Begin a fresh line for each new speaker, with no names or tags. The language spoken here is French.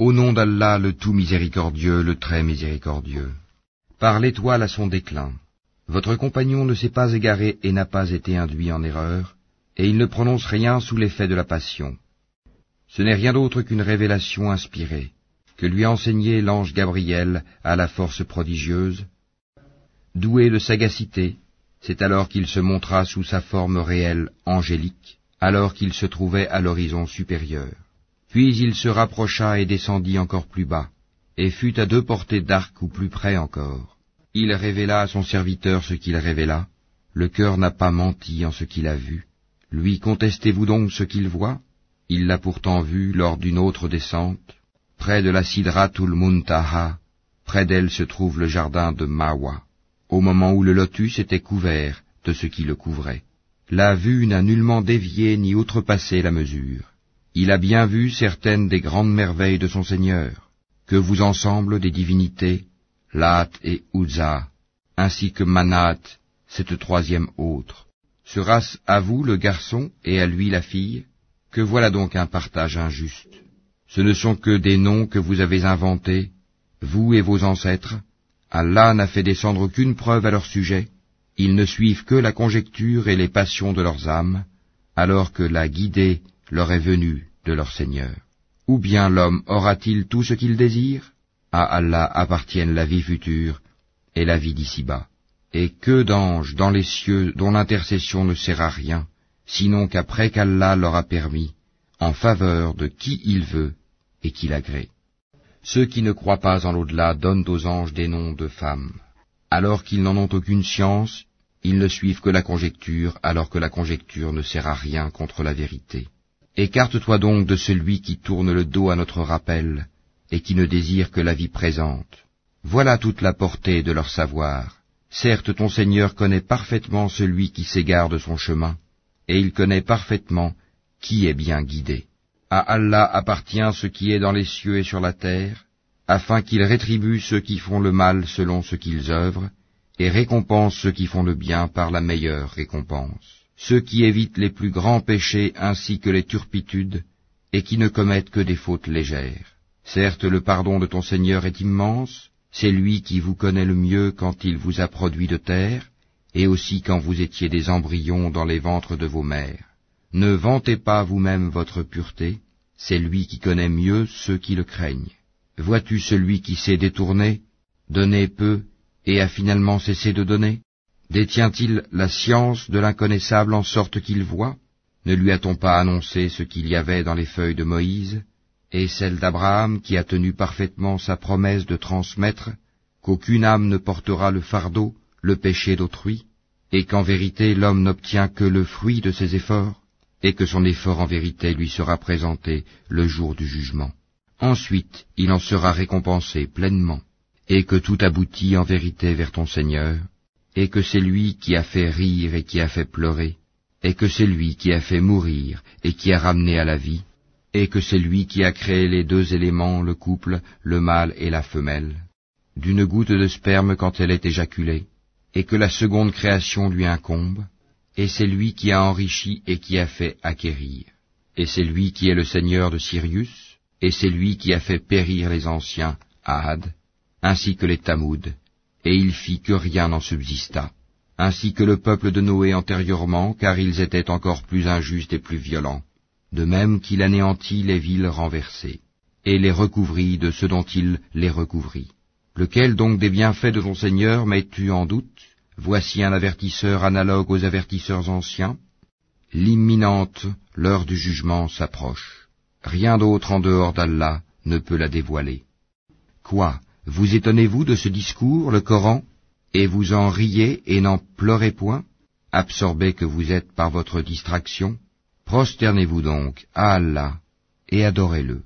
Au nom d'Allah, le tout miséricordieux, le très miséricordieux. Par l'étoile à son déclin. Votre compagnon ne s'est pas égaré et n'a pas été induit en erreur, et il ne prononce rien sous l'effet de la passion. Ce n'est rien d'autre qu'une révélation inspirée, que lui a enseigné l'ange Gabriel à la force prodigieuse. Doué de sagacité, c'est alors qu'il se montra sous sa forme réelle angélique, alors qu'il se trouvait à l'horizon supérieur. Puis il se rapprocha et descendit encore plus bas, et fut à deux portées d'arc ou plus près encore. Il révéla à son serviteur ce qu'il révéla, le cœur n'a pas menti en ce qu'il a vu. Lui contestez-vous donc ce qu'il voit? Il l'a pourtant vu lors d'une autre descente, près de la Sidratul Muntaha, près d'elle se trouve le jardin de Mawa, au moment où le lotus était couvert de ce qui le couvrait. La vue n'a nullement dévié ni outrepassé la mesure. Il a bien vu certaines des grandes merveilles de son Seigneur, que vous ensemble des divinités, Lat et Uzza, ainsi que Manat, cette troisième autre. Sera-ce à vous le garçon et à lui la fille? Que voilà donc un partage injuste. Ce ne sont que des noms que vous avez inventés, vous et vos ancêtres. Allah n'a fait descendre aucune preuve à leur sujet. Ils ne suivent que la conjecture et les passions de leurs âmes, alors que la guidée leur est venue de leur Seigneur. Ou bien l'homme aura-t-il tout ce qu'il désire? À Allah appartiennent la vie future et la vie d'ici-bas. Et que d'anges dans les cieux dont l'intercession ne sert à rien, sinon qu'après qu'Allah leur a permis, en faveur de qui il veut et qu'il agrée. Ceux qui ne croient pas en l'au-delà donnent aux anges des noms de femmes. Alors qu'ils n'en ont aucune science, ils ne suivent que la conjecture, alors que la conjecture ne sert à rien contre la vérité. Écarte-toi donc de celui qui tourne le dos à notre rappel, et qui ne désire que la vie présente. Voilà toute la portée de leur savoir. Certes, ton Seigneur connaît parfaitement celui qui s'égare de son chemin, et il connaît parfaitement qui est bien guidé. À Allah appartient ce qui est dans les cieux et sur la terre, afin qu'il rétribue ceux qui font le mal selon ce qu'ils œuvrent, et récompense ceux qui font le bien par la meilleure récompense ceux qui évitent les plus grands péchés ainsi que les turpitudes, et qui ne commettent que des fautes légères. Certes, le pardon de ton Seigneur est immense, c'est lui qui vous connaît le mieux quand il vous a produit de terre, et aussi quand vous étiez des embryons dans les ventres de vos mères. Ne vantez pas vous-même votre pureté, c'est lui qui connaît mieux ceux qui le craignent. Vois-tu celui qui s'est détourné, donné peu, et a finalement cessé de donner? Détient-il la science de l'inconnaissable en sorte qu'il voit? Ne lui a-t-on pas annoncé ce qu'il y avait dans les feuilles de Moïse, et celle d'Abraham qui a tenu parfaitement sa promesse de transmettre, qu'aucune âme ne portera le fardeau, le péché d'autrui, et qu'en vérité l'homme n'obtient que le fruit de ses efforts, et que son effort en vérité lui sera présenté le jour du jugement? Ensuite il en sera récompensé pleinement, et que tout aboutit en vérité vers ton Seigneur, et que c'est lui qui a fait rire et qui a fait pleurer, et que c'est lui qui a fait mourir et qui a ramené à la vie, et que c'est lui qui a créé les deux éléments, le couple, le mâle et la femelle, d'une goutte de sperme quand elle est éjaculée, et que la seconde création lui incombe, et c'est lui qui a enrichi et qui a fait acquérir, et c'est lui qui est le Seigneur de Sirius, et c'est lui qui a fait périr les anciens, Ahad, ainsi que les Tamouds, et il fit que rien n'en subsista, ainsi que le peuple de Noé antérieurement, car ils étaient encore plus injustes et plus violents, de même qu'il anéantit les villes renversées, et les recouvrit de ce dont il les recouvrit. Lequel donc des bienfaits de ton Seigneur mets-tu en doute? Voici un avertisseur analogue aux avertisseurs anciens. L'imminente, l'heure du jugement s'approche. Rien d'autre en dehors d'Allah ne peut la dévoiler. Quoi? Vous étonnez-vous de ce discours, le Coran, et vous en riez et n'en pleurez point, absorbés que vous êtes par votre distraction? Prosternez-vous donc à Allah et adorez-le.